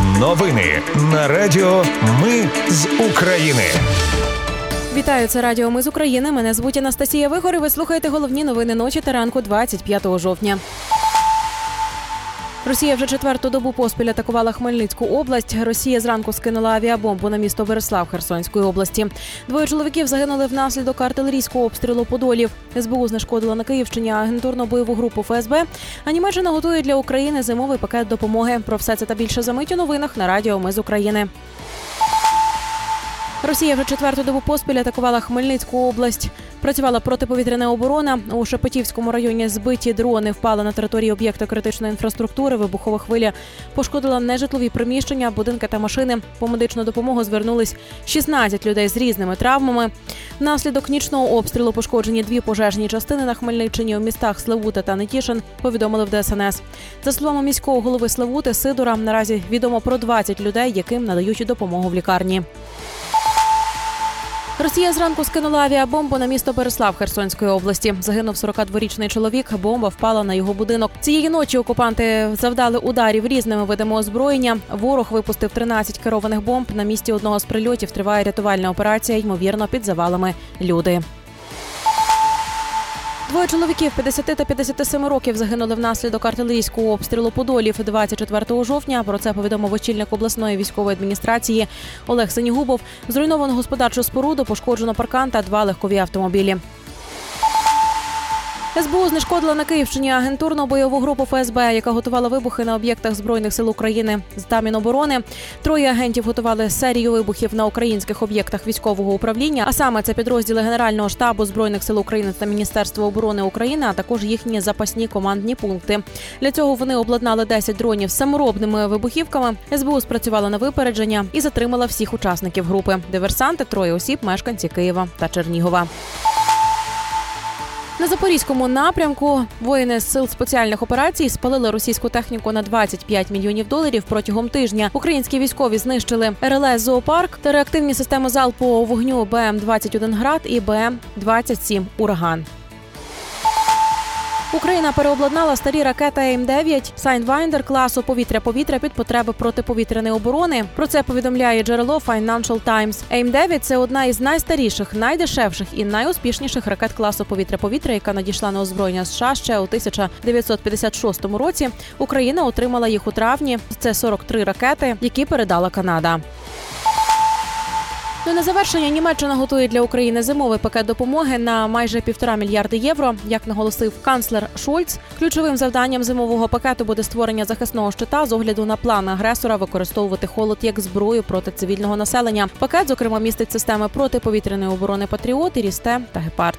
Новини на Радіо Ми з України. Вітаю, це Радіо Ми з України. Мене звуть Анастасія Вигор. і Ви слухаєте головні новини ночі та ранку 25 жовтня. Росія вже четверту добу поспіль атакувала Хмельницьку область. Росія зранку скинула авіабомбу на місто Береслав Херсонської області. Двоє чоловіків загинули внаслідок артилерійського обстрілу Подолів. СБУ знешкодила на Київщині агентурну бойову групу ФСБ. А Німеччина готує для України зимовий пакет допомоги. Про все це та більше за мить у новинах на Радіо Ми з України. Росія вже четверту добу поспіль атакувала Хмельницьку область. Працювала протиповітряна оборона. У Шепетівському районі збиті дрони впали на території об'єкта критичної інфраструктури. Вибухова хвиля пошкодила нежитлові приміщення, будинки та машини. По медичну допомогу звернулись 16 людей з різними травмами. Внаслідок нічного обстрілу пошкоджені дві пожежні частини на Хмельниччині у містах Славута та Нетішин. Повідомили в ДСНС. За словами міського голови Славути Сидора, наразі відомо про 20 людей, яким надають допомогу в лікарні. Росія зранку скинула авіабомбу на місто Береслав Херсонської області. Загинув 42-річний чоловік. Бомба впала на його будинок. Цієї ночі окупанти завдали ударів різними видами озброєння. Ворог випустив 13 керованих бомб. На місці одного з прильотів триває рятувальна операція. Ймовірно, під завалами люди. Двоє чоловіків 50 та 57 років загинули внаслідок артилерійського обстрілу Подолів 24 жовтня. Про це повідомив очільник обласної військової адміністрації Олег Сенігубов. Зруйновано господарчу споруду, пошкоджено паркан та два легкові автомобілі. СБУ знешкодила на Київщині агентурну бойову групу ФСБ, яка готувала вибухи на об'єктах збройних сил України з Міноборони. Троє агентів готували серію вибухів на українських об'єктах військового управління. А саме це підрозділи Генерального штабу збройних сил України та Міністерства оборони України, а також їхні запасні командні пункти. Для цього вони обладнали 10 дронів саморобними вибухівками. СБУ спрацювала на випередження і затримала всіх учасників групи. Диверсанти троє осіб, мешканці Києва та Чернігова. На запорізькому напрямку воїни з сил спеціальних операцій спалили російську техніку на 25 мільйонів доларів протягом тижня. Українські військові знищили РЛС «Зоопарк» та реактивні системи залпового вогню БМ 21 град і БМ 27 ураган. Україна переобладнала старі ракети АІМ-9 Sidewinder класу повітря-повітря під потреби протиповітряної оборони. Про це повідомляє джерело Financial Times. АІМ-9 – це одна із найстаріших, найдешевших і найуспішніших ракет класу повітря-повітря, яка надійшла на озброєння США ще у 1956 році. Україна отримала їх у травні. Це 43 ракети, які передала Канада. Ну, на завершення Німеччина готує для України зимовий пакет допомоги на майже півтора мільярди євро. Як наголосив канцлер Шольц, ключовим завданням зимового пакету буде створення захисного щита з огляду на план агресора використовувати холод як зброю проти цивільного населення. Пакет, зокрема, містить системи протиповітряної оборони Патріот, Рісте та Гепард.